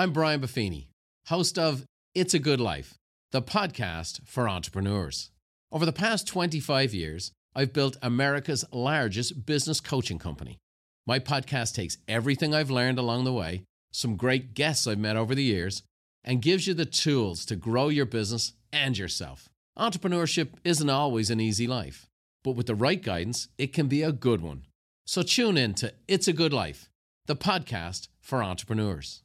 I'm Brian Buffini, host of It's a Good Life, the podcast for entrepreneurs. Over the past 25 years, I've built America's largest business coaching company. My podcast takes everything I've learned along the way, some great guests I've met over the years, and gives you the tools to grow your business and yourself. Entrepreneurship isn't always an easy life, but with the right guidance, it can be a good one. So tune in to It's a Good Life, the podcast for entrepreneurs.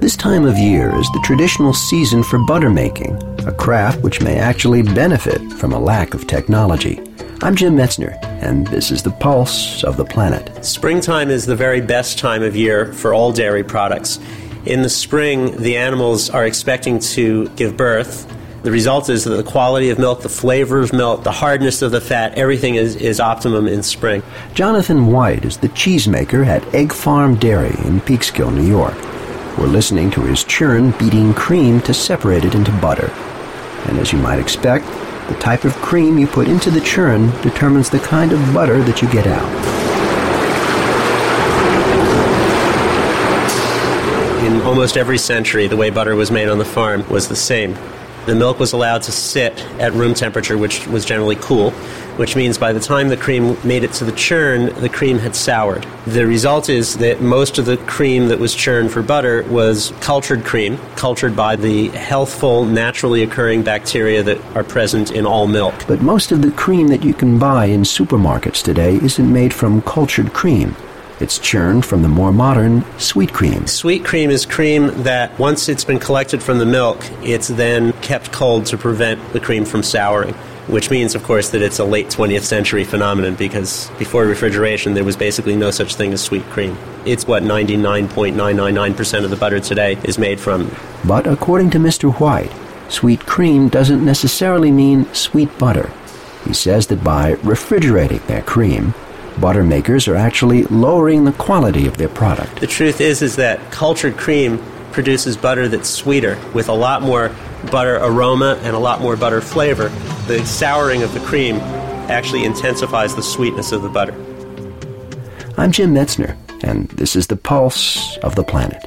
This time of year is the traditional season for butter making, a craft which may actually benefit from a lack of technology. I'm Jim Metzner, and this is the pulse of the planet. Springtime is the very best time of year for all dairy products. In the spring, the animals are expecting to give birth. The result is that the quality of milk, the flavor of milk, the hardness of the fat, everything is, is optimum in spring. Jonathan White is the cheesemaker at Egg Farm Dairy in Peekskill, New York. We're listening to his churn beating cream to separate it into butter. And as you might expect, the type of cream you put into the churn determines the kind of butter that you get out. In almost every century, the way butter was made on the farm was the same. The milk was allowed to sit at room temperature, which was generally cool, which means by the time the cream made it to the churn, the cream had soured. The result is that most of the cream that was churned for butter was cultured cream, cultured by the healthful, naturally occurring bacteria that are present in all milk. But most of the cream that you can buy in supermarkets today isn't made from cultured cream. It's churned from the more modern sweet cream. Sweet cream is cream that once it's been collected from the milk, it's then kept cold to prevent the cream from souring. Which means, of course, that it's a late 20th century phenomenon because before refrigeration, there was basically no such thing as sweet cream. It's what 99.999% of the butter today is made from. But according to Mr. White, sweet cream doesn't necessarily mean sweet butter. He says that by refrigerating their cream, butter makers are actually lowering the quality of their product. The truth is is that cultured cream produces butter that's sweeter with a lot more butter aroma and a lot more butter flavor. The souring of the cream actually intensifies the sweetness of the butter. I'm Jim Metzner, and this is the pulse of the planet.